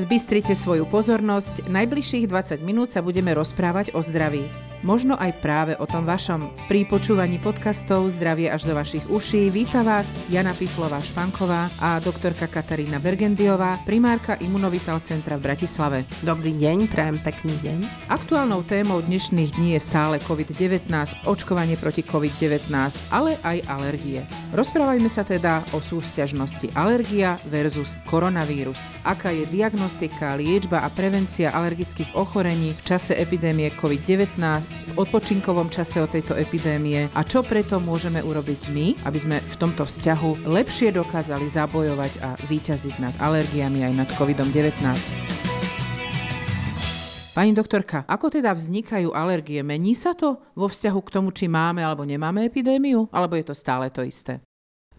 Zbystrite svoju pozornosť, najbližších 20 minút sa budeme rozprávať o zdraví. Možno aj práve o tom vašom. Pri počúvaní podcastov Zdravie až do vašich uší víta vás Jana Piflová Španková a doktorka Katarína Bergendiová, primárka Imunovital Centra v Bratislave. Dobrý deň, prajem pekný deň. Aktuálnou témou dnešných dní je stále COVID-19, očkovanie proti COVID-19, ale aj alergie. Rozprávajme sa teda o súvzťažnosti alergia versus koronavírus. Aká je diagnostika, liečba a prevencia alergických ochorení v čase epidémie COVID-19, v odpočinkovom čase o tejto epidémie a čo preto môžeme urobiť my, aby sme v tomto vzťahu lepšie dokázali zabojovať a výťaziť nad alergiami aj nad COVID-19. Pani doktorka, ako teda vznikajú alergie? Mení sa to vo vzťahu k tomu, či máme alebo nemáme epidémiu? Alebo je to stále to isté?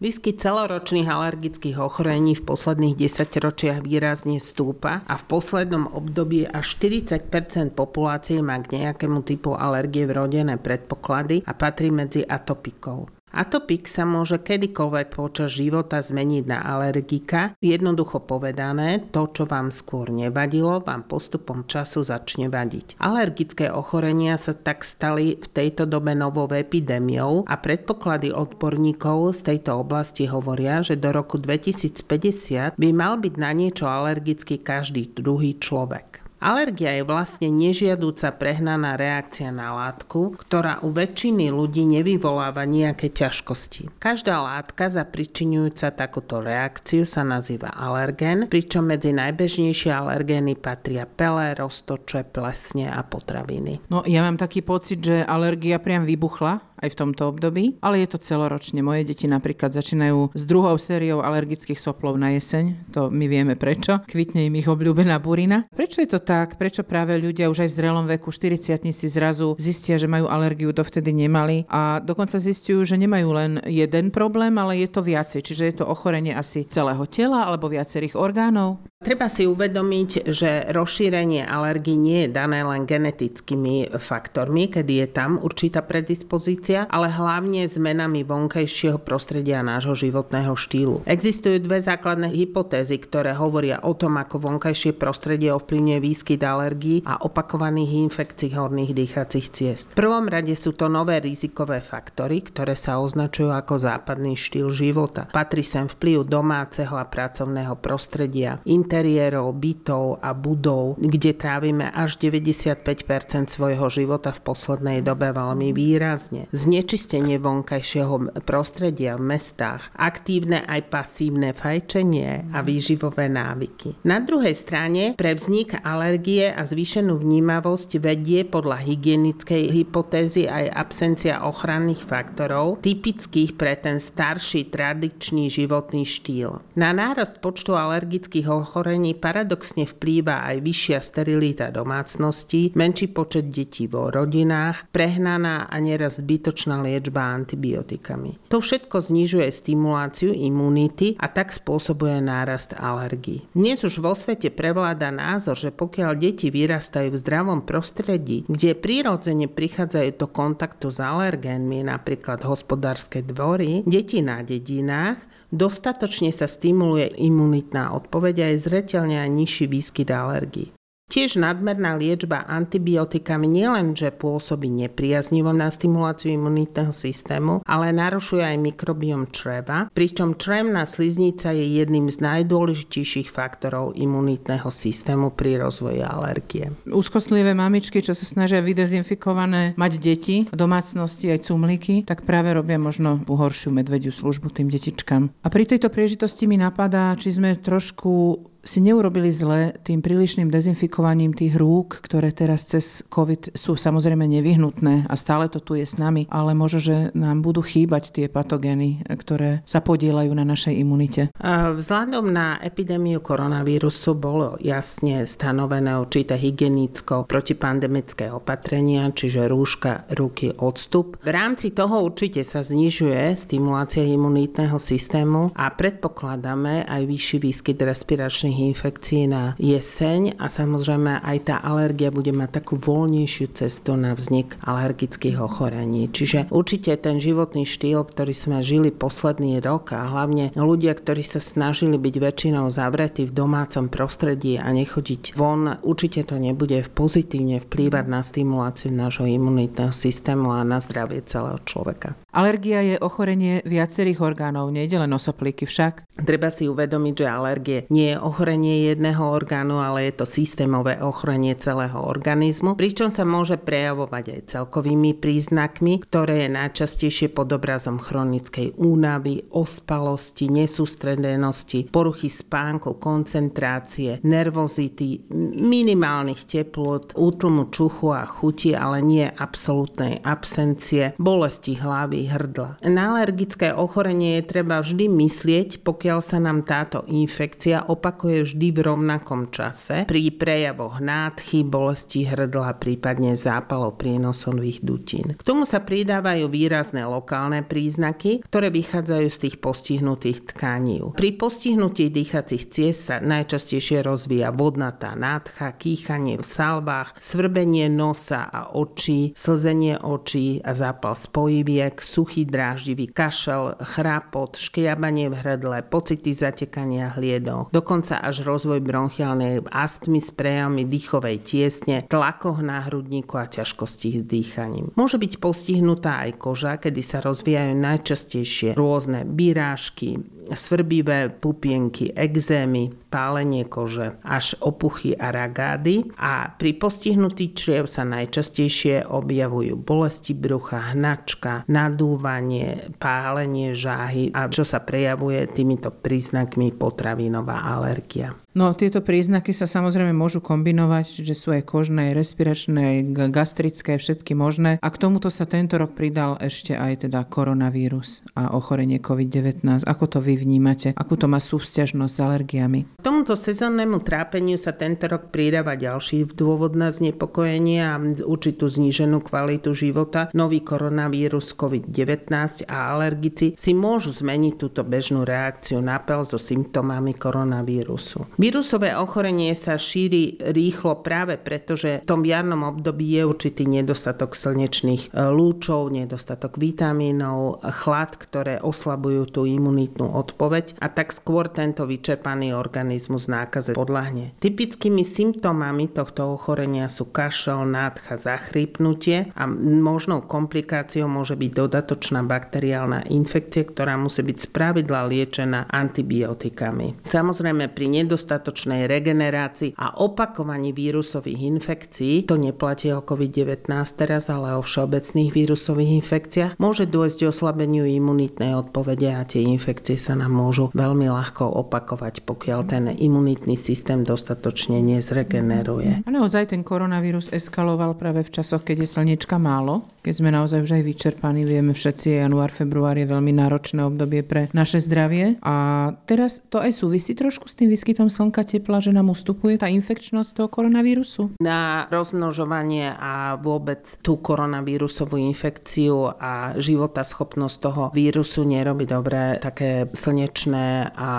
Výskyt celoročných alergických ochorení v posledných 10 ročiach výrazne stúpa a v poslednom období až 40% populácie má k nejakému typu alergie vrodené predpoklady a patrí medzi atopikov. Atopik sa môže kedykoľvek počas života zmeniť na alergika. Jednoducho povedané, to, čo vám skôr nevadilo, vám postupom času začne vadiť. Alergické ochorenia sa tak stali v tejto dobe novou epidémiou a predpoklady odborníkov z tejto oblasti hovoria, že do roku 2050 by mal byť na niečo alergický každý druhý človek. Alergia je vlastne nežiadúca prehnaná reakcia na látku, ktorá u väčšiny ľudí nevyvoláva nejaké ťažkosti. Každá látka zapričinujúca takúto reakciu sa nazýva alergén, pričom medzi najbežnejšie alergény patria pele, roztoče, plesne a potraviny. No ja mám taký pocit, že alergia priam vybuchla aj v tomto období, ale je to celoročne. Moje deti napríklad začínajú s druhou sériou alergických soplov na jeseň, to my vieme prečo, kvitne im ich obľúbená burina. Prečo je to tak? Prečo práve ľudia už aj v zrelom veku 40 si zrazu zistia, že majú alergiu, dovtedy nemali a dokonca zistujú, že nemajú len jeden problém, ale je to viacej, čiže je to ochorenie asi celého tela alebo viacerých orgánov? Treba si uvedomiť, že rozšírenie alergii nie je dané len genetickými faktormi, kedy je tam určitá predispozícia, ale hlavne zmenami vonkajšieho prostredia nášho životného štýlu. Existujú dve základné hypotézy, ktoré hovoria o tom, ako vonkajšie prostredie ovplyvňuje výskyt alergií a opakovaných infekcií horných dýchacích ciest. V prvom rade sú to nové rizikové faktory, ktoré sa označujú ako západný štýl života. Patrí sem vplyv domáceho a pracovného prostredia, interiérov, bytov a budov, kde trávime až 95% svojho života v poslednej dobe veľmi výrazne. Znečistenie vonkajšieho prostredia v mestách, aktívne aj pasívne fajčenie a výživové návyky. Na druhej strane pre vznik alergie a zvýšenú vnímavosť vedie podľa hygienickej hypotézy aj absencia ochranných faktorov, typických pre ten starší tradičný životný štýl. Na nárast počtu alergických ochorení paradoxne vplýva aj vyššia sterilita domácností, menší počet detí vo rodinách, prehnaná a neraz zbytočná liečba antibiotikami. To všetko znižuje stimuláciu imunity a tak spôsobuje nárast alergií. Dnes už vo svete prevláda názor, že pokiaľ deti vyrastajú v zdravom prostredí, kde prirodzene prichádzajú do kontaktu s alergénmi, napríklad hospodárske dvory, deti na dedinách, Dostatočne sa stimuluje imunitná odpoveď a je zreteľne aj nižší výskyt alergií. Tiež nadmerná liečba antibiotikami nielenže pôsobí nepriaznivo na stimuláciu imunitného systému, ale narušuje aj mikrobiom čreva, pričom črevná sliznica je jedným z najdôležitejších faktorov imunitného systému pri rozvoji alergie. Úzkostlivé mamičky, čo sa snažia vydezinfikované mať deti, domácnosti aj cumlíky, tak práve robia možno horšiu medvediu službu tým detičkám. A pri tejto príležitosti mi napadá, či sme trošku si neurobili zle tým prílišným dezinfikovaním tých rúk, ktoré teraz cez COVID sú samozrejme nevyhnutné a stále to tu je s nami, ale možno, že nám budú chýbať tie patogény, ktoré sa podielajú na našej imunite. Vzhľadom na epidémiu koronavírusu bolo jasne stanovené určité hygienicko protipandemické opatrenia, čiže rúška, ruky, odstup. V rámci toho určite sa znižuje stimulácia imunitného systému a predpokladáme aj vyšší výskyt respiračných vírusných infekcií na jeseň a samozrejme aj tá alergia bude mať takú voľnejšiu cestu na vznik alergických ochorení. Čiže určite ten životný štýl, ktorý sme žili posledný rok a hlavne ľudia, ktorí sa snažili byť väčšinou zavretí v domácom prostredí a nechodiť von, určite to nebude pozitívne vplývať na stimuláciu nášho imunitného systému a na zdravie celého človeka. Alergia je ochorenie viacerých orgánov, nejde len osoplíky však. Treba si uvedomiť, že alergie nie je ochorenie jedného orgánu, ale je to systémové ochorenie celého organizmu, pričom sa môže prejavovať aj celkovými príznakmi, ktoré je najčastejšie pod obrazom chronickej únavy, ospalosti, nesústredenosti, poruchy spánku, koncentrácie, nervozity, minimálnych teplot, útlmu čuchu a chuti, ale nie absolútnej absencie, bolesti hlavy, hrdla. Na alergické ochorenie je treba vždy myslieť, pokiaľ sa nám táto infekcia opakuje vždy v rovnakom čase pri prejavoch nádchy, bolesti hrdla, prípadne zápalov prínosových dutín. K tomu sa pridávajú výrazné lokálne príznaky, ktoré vychádzajú z tých postihnutých tkaní. Pri postihnutí dýchacích ciest sa najčastejšie rozvíja vodnatá nádcha, kýchanie v salvách, svrbenie nosa a očí, slzenie očí a zápal spojiviek, suchý dráždivý kašel, chrápot, škriabanie v hrdle, pocity zatekania hliedok, dokonca až rozvoj bronchiálnej astmy s prejavmi dýchovej tiesne, tlakoch na hrudníku a ťažkosti s dýchaním. Môže byť postihnutá aj koža, kedy sa rozvíjajú najčastejšie rôzne byrážky, svrbivé pupienky, exémy, pálenie kože, až opuchy a ragády a pri postihnutí čriev sa najčastejšie objavujú bolesti brucha, hnačka, nadúvanie, pálenie žáhy a čo sa prejavuje týmito príznakmi potravinová alergia. No tieto príznaky sa samozrejme môžu kombinovať, čiže sú aj kožné, respiračné, gastrické, všetky možné. A k tomuto sa tento rok pridal ešte aj teda koronavírus a ochorenie COVID-19. Ako to vy vnímate? Akú to má súvzťažnosť s alergiami? Tomuto sezónnemu trápeniu sa tento rok pridáva ďalší dôvod na znepokojenie a určitú zníženú kvalitu života. Nový koronavírus COVID-19 a alergici si môžu zmeniť túto bežnú reakciu na pel so symptómami koronavírusu. Vírusové ochorenie sa šíri rýchlo práve preto, že v tom jarnom období je určitý nedostatok slnečných e, lúčov, nedostatok vitamínov, chlad, ktoré oslabujú tú imunitnú odpoveď a tak skôr tento vyčerpaný organizmus nákaze podľahne. Typickými symptómami tohto ochorenia sú kašel, nádcha, zachrypnutie a možnou komplikáciou môže byť dodatočná bakteriálna infekcia, ktorá musí byť spravidla liečená antibiotikami. Samozrejme pri nedostatku nedostatočnej regenerácii a opakovaní vírusových infekcií, to neplatí o COVID-19 teraz, ale o všeobecných vírusových infekciách, môže dôjsť k oslabeniu imunitnej odpovede a tie infekcie sa nám môžu veľmi ľahko opakovať, pokiaľ ten imunitný systém dostatočne nezregeneruje. A naozaj ten koronavírus eskaloval práve v časoch, keď je slnečka málo, keď sme naozaj už aj vyčerpaní, vieme všetci, január, február je veľmi náročné obdobie pre naše zdravie. A teraz to aj súvisí trošku s tým výskytom slnka, tepla, že nám ustupuje tá infekčnosť toho koronavírusu? Na rozmnožovanie a vôbec tú koronavírusovú infekciu a života schopnosť toho vírusu nerobí dobre také slnečné a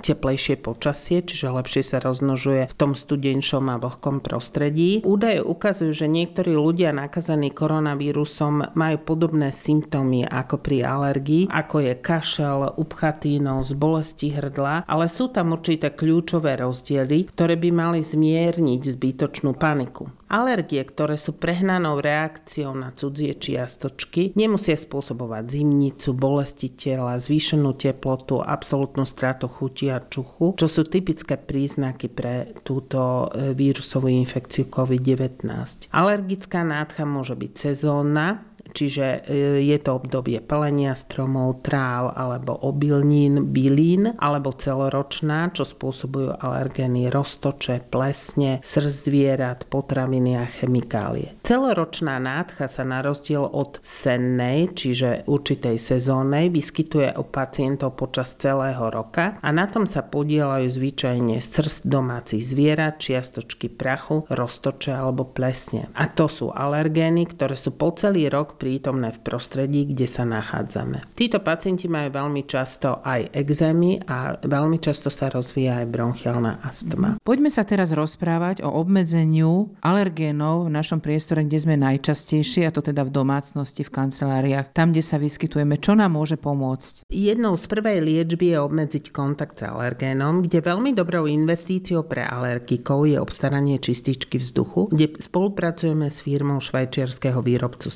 teplejšie počasie, čiže lepšie sa rozmnožuje v tom studenšom a vlhkom prostredí. Údaje ukazujú, že niektorí ľudia nakazaní koronavírusom majú podobné symptómy ako pri alergii, ako je kašel, upchatý nos, bolesti hrdla, ale sú tam určité kľúčové rozdiely, ktoré by mali zmierniť zbytočnú paniku. Alergie, ktoré sú prehnanou reakciou na cudzie čiastočky, nemusia spôsobovať zimnicu, bolesti tela, zvýšenú teplotu, absolútnu stratu chuti a čuchu, čo sú typické príznaky pre túto e, vírusovú infekciu COVID-19. Alergická nádcha môže byť sezónna, Čiže e, je to obdobie pelenia stromov, tráv alebo obilnín, bylín, alebo celoročná, čo spôsobujú alergény roztoče, plesne, srst zvierat, potraviny a chemikálie. Celoročná nádcha sa na rozdiel od sennej, čiže určitej sezónnej, vyskytuje u pacientov počas celého roka a na tom sa podielajú zvyčajne srst domácich zvierat, čiastočky prachu, roztoče alebo plesne. A to sú alergény, ktoré sú po celý rok prítomné v prostredí, kde sa nachádzame. Títo pacienti majú veľmi často aj exémy a veľmi často sa rozvíja aj bronchiálna astma. Poďme sa teraz rozprávať o obmedzeniu alergénov v našom priestore, kde sme najčastejšie, a to teda v domácnosti, v kanceláriách, tam, kde sa vyskytujeme. Čo nám môže pomôcť? Jednou z prvej liečby je obmedziť kontakt s alergénom, kde veľmi dobrou investíciou pre alergikov je obstaranie čističky vzduchu, kde spolupracujeme s firmou švajčiarského výrobcu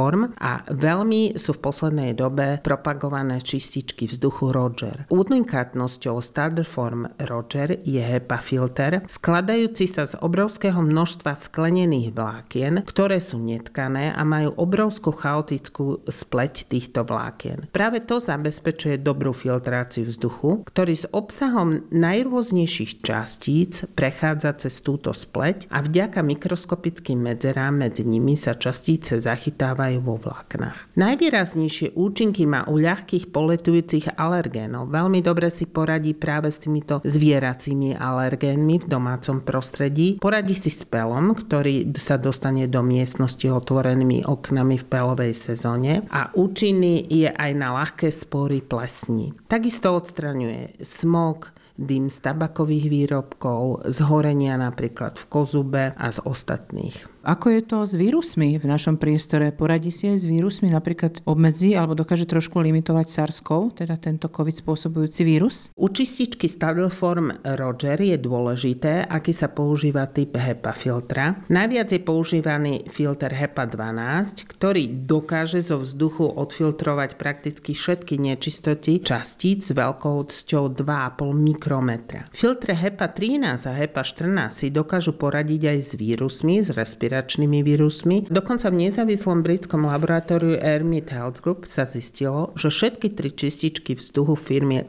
Form a veľmi sú v poslednej dobe propagované čističky vzduchu Roger. Unikátnosťou Form Roger je HEPA filter, skladajúci sa z obrovského množstva sklenených vlákien, ktoré sú netkané a majú obrovskú chaotickú spleť týchto vlákien. Práve to zabezpečuje dobrú filtráciu vzduchu, ktorý s obsahom najrôznejších častíc prechádza cez túto spleť a vďaka mikroskopickým medzerám medzi nimi sa častíce zachytávajú vo vláknach. Najvýraznejšie účinky má u ľahkých poletujúcich alergénov. Veľmi dobre si poradí práve s týmito zvieracími alergénmi v domácom prostredí. Poradí si s pelom, ktorý sa dostane do miestnosti otvorenými oknami v pelovej sezóne a účinný je aj na ľahké spory plesní. Takisto odstraňuje smog, dym z tabakových výrobkov, zhorenia napríklad v kozube a z ostatných. Ako je to s vírusmi v našom priestore? Poradí si aj s vírusmi, napríklad obmedzí alebo dokáže trošku limitovať SARS-CoV, teda tento COVID spôsobujúci vírus? U čističky Stadelform Roger je dôležité, aký sa používa typ HEPA filtra. Najviac je používaný filter HEPA 12, ktorý dokáže zo vzduchu odfiltrovať prakticky všetky nečistoty častíc s veľkou cťou 2,5 mikrometra. Filtre HEPA 13 a HEPA 14 si dokážu poradiť aj s vírusmi, s respirátormi respiračnými vírusmi. Dokonca v nezávislom britskom laboratóriu Hermit Health Group sa zistilo, že všetky tri čističky vzduchu firmy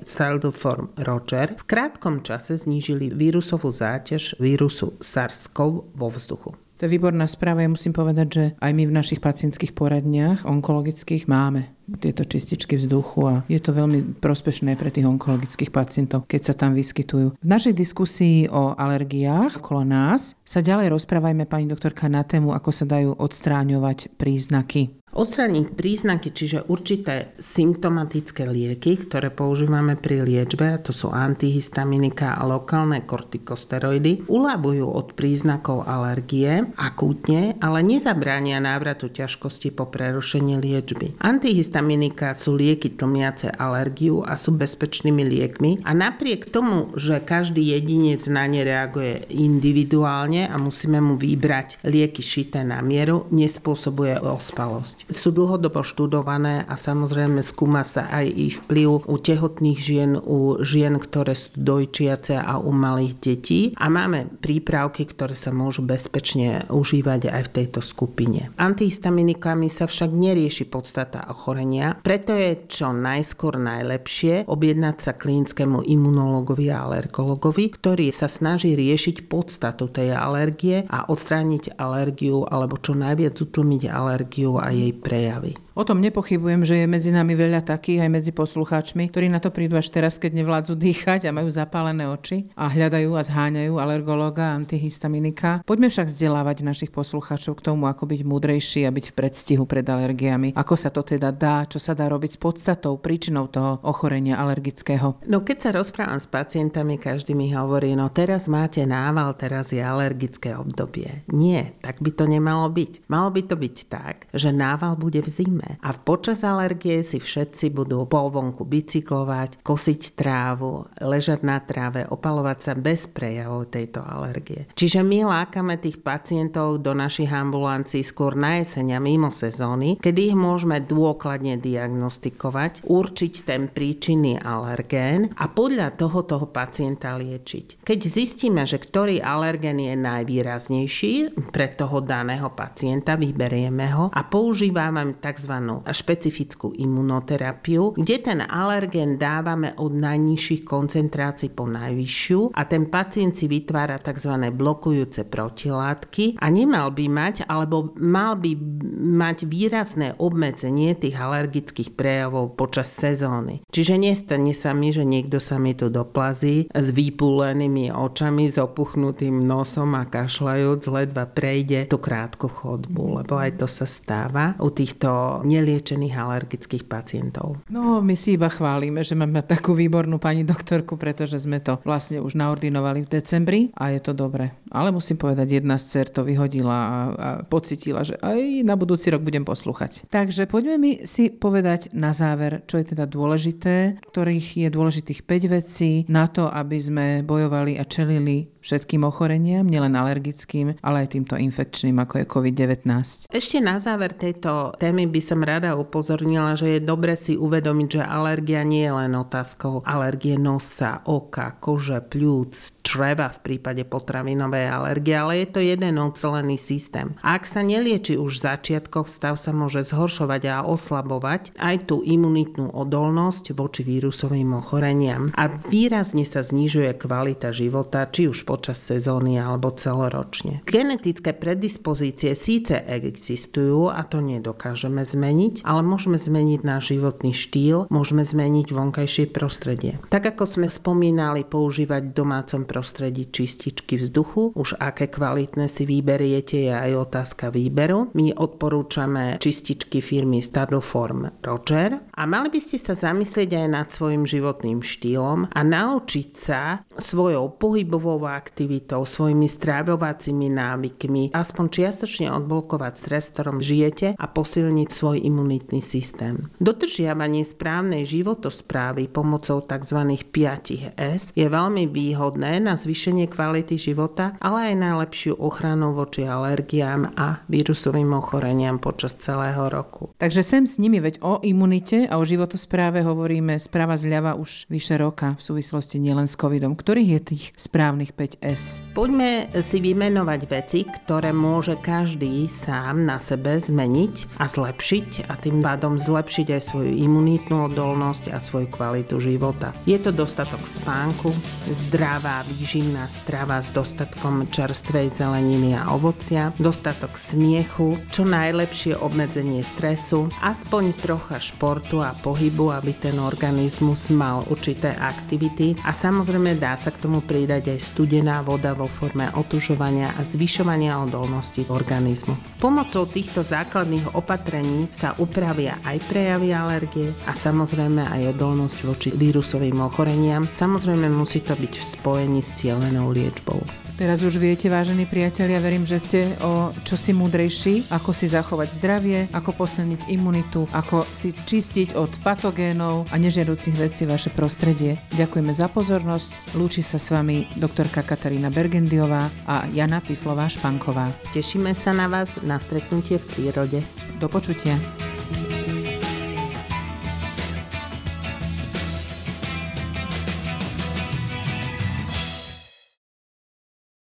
Form Roger v krátkom čase znížili vírusovú záťaž vírusu SARS-CoV vo vzduchu. To je výborná správa. Ja musím povedať, že aj my v našich pacientských poradniach onkologických máme tieto čističky vzduchu a je to veľmi prospešné pre tých onkologických pacientov, keď sa tam vyskytujú. V našej diskusii o alergiách okolo nás sa ďalej rozprávajme pani doktorka na tému, ako sa dajú odstráňovať príznaky Odstrániť príznaky, čiže určité symptomatické lieky, ktoré používame pri liečbe, to sú antihistaminika a lokálne kortikosteroidy, uľavujú od príznakov alergie akútne, ale nezabránia návratu ťažkosti po prerušení liečby. Antihistaminika sú lieky tlmiace alergiu a sú bezpečnými liekmi a napriek tomu, že každý jedinec na ne reaguje individuálne a musíme mu vybrať lieky šité na mieru, nespôsobuje ospalosť sú dlhodobo študované a samozrejme skúma sa aj ich vplyv u tehotných žien, u žien, ktoré sú dojčiace a u malých detí. A máme prípravky, ktoré sa môžu bezpečne užívať aj v tejto skupine. Antihistaminikami sa však nerieši podstata ochorenia, preto je čo najskôr najlepšie objednať sa klinickému imunologovi a alergologovi, ktorý sa snaží riešiť podstatu tej alergie a odstrániť alergiu alebo čo najviac utlmiť alergiu a jej prejavy. O tom nepochybujem, že je medzi nami veľa takých aj medzi poslucháčmi, ktorí na to prídu až teraz, keď nevládzu dýchať a majú zapálené oči a hľadajú a zháňajú alergológa a antihistaminika. Poďme však vzdelávať našich poslucháčov k tomu, ako byť múdrejší a byť v predstihu pred alergiami. Ako sa to teda dá, čo sa dá robiť s podstatou, príčinou toho ochorenia alergického. No keď sa rozprávam s pacientami, každý mi hovorí, no teraz máte nával, teraz je alergické obdobie. Nie, tak by to nemalo byť. Malo by to byť tak, že nával bude v zime zime. A počas alergie si všetci budú po vonku bicyklovať, kosiť trávu, ležať na tráve, opalovať sa bez prejavov tejto alergie. Čiže my lákame tých pacientov do našich ambulancií skôr na jeseň a mimo sezóny, kedy ich môžeme dôkladne diagnostikovať, určiť ten príčinný alergén a podľa toho toho pacienta liečiť. Keď zistíme, že ktorý alergén je najvýraznejší pre toho daného pacienta, vyberieme ho a používame tzv tzv. špecifickú imunoterapiu, kde ten alergén dávame od najnižších koncentrácií po najvyššiu a ten pacient si vytvára tzv. blokujúce protilátky a nemal by mať, alebo mal by mať výrazné obmedzenie tých alergických prejavov počas sezóny. Čiže nestane sa mi, že niekto sa mi tu doplazí s vypúlenými očami, s opuchnutým nosom a kašľajúc ledva prejde tú krátku chodbu, lebo aj to sa stáva u týchto neliečených alergických pacientov. No, my si iba chválime, že máme takú výbornú pani doktorku, pretože sme to vlastne už naordinovali v decembri a je to dobre. Ale musím povedať, jedna z cer to vyhodila a, a pocitila, že aj na budúci rok budem poslúchať. Takže poďme mi si povedať na záver, čo je teda dôležité, ktorých je dôležitých 5 vecí na to, aby sme bojovali a čelili všetkým ochoreniam, nielen alergickým, ale aj týmto infekčným, ako je COVID-19. Ešte na záver tejto témy by som rada upozornila, že je dobre si uvedomiť, že alergia nie je len otázkou alergie nosa, oka, kože, pľúc, čreva v prípade potravinovej alergie, ale je to jeden ucelený systém. Ak sa nelieči už v začiatkoch, stav sa môže zhoršovať a oslabovať aj tú imunitnú odolnosť voči vírusovým ochoreniam a výrazne sa znižuje kvalita života, či už počas sezóny alebo celoročne. Genetické predispozície síce existujú a to nedokážeme zmeniť, ale môžeme zmeniť náš životný štýl, môžeme zmeniť vonkajšie prostredie. Tak ako sme spomínali používať domácom prostredí čističky vzduchu, už aké kvalitné si vyberiete je aj otázka výberu. My odporúčame čističky firmy Stadelform Roger a mali by ste sa zamyslieť aj nad svojim životným štýlom a naučiť sa svojou pohybovou aktivitou, svojimi strávovacími návykmi, aspoň čiastočne odblokovať stres, ktorom žijete a posilniť svoj imunitný systém. Dodržiavanie správnej životosprávy pomocou tzv. 5 S je veľmi výhodné na zvýšenie kvality života, ale aj najlepšiu ochranu voči alergiám a vírusovým ochoreniam počas celého roku. Takže sem s nimi, veď o imunite a o životospráve hovoríme správa zľava už vyše roka v súvislosti nielen s covidom. Ktorých je tých správnych 5 5S. Poďme si vymenovať veci, ktoré môže každý sám na sebe zmeniť a zlepšiť a tým pádom zlepšiť aj svoju imunitnú odolnosť a svoju kvalitu života. Je to dostatok spánku, zdravá výživná strava s dostatkom čerstvej zeleniny a ovocia, dostatok smiechu, čo najlepšie obmedzenie stresu, aspoň trocha športu a pohybu, aby ten organizmus mal určité aktivity a samozrejme dá sa k tomu pridať aj studená voda vo forme otužovania a zvyšovania odolnosti organizmu. Pomocou týchto základných opatrení sa upravia aj prejavy alergie a samozrejme aj odolnosť voči vírusovým ochoreniam. Samozrejme musí to byť v spojení s cieľenou liečbou. Teraz už viete, vážení priatelia, verím, že ste o čosi múdrejší, ako si zachovať zdravie, ako posilniť imunitu, ako si čistiť od patogénov a nežiaducich vecí vaše prostredie. Ďakujeme za pozornosť. Lúči sa s vami doktorka Katarína Bergendiová a Jana Piflová Španková. Tešíme sa na vás na stretnutie v prírode. Do počutia.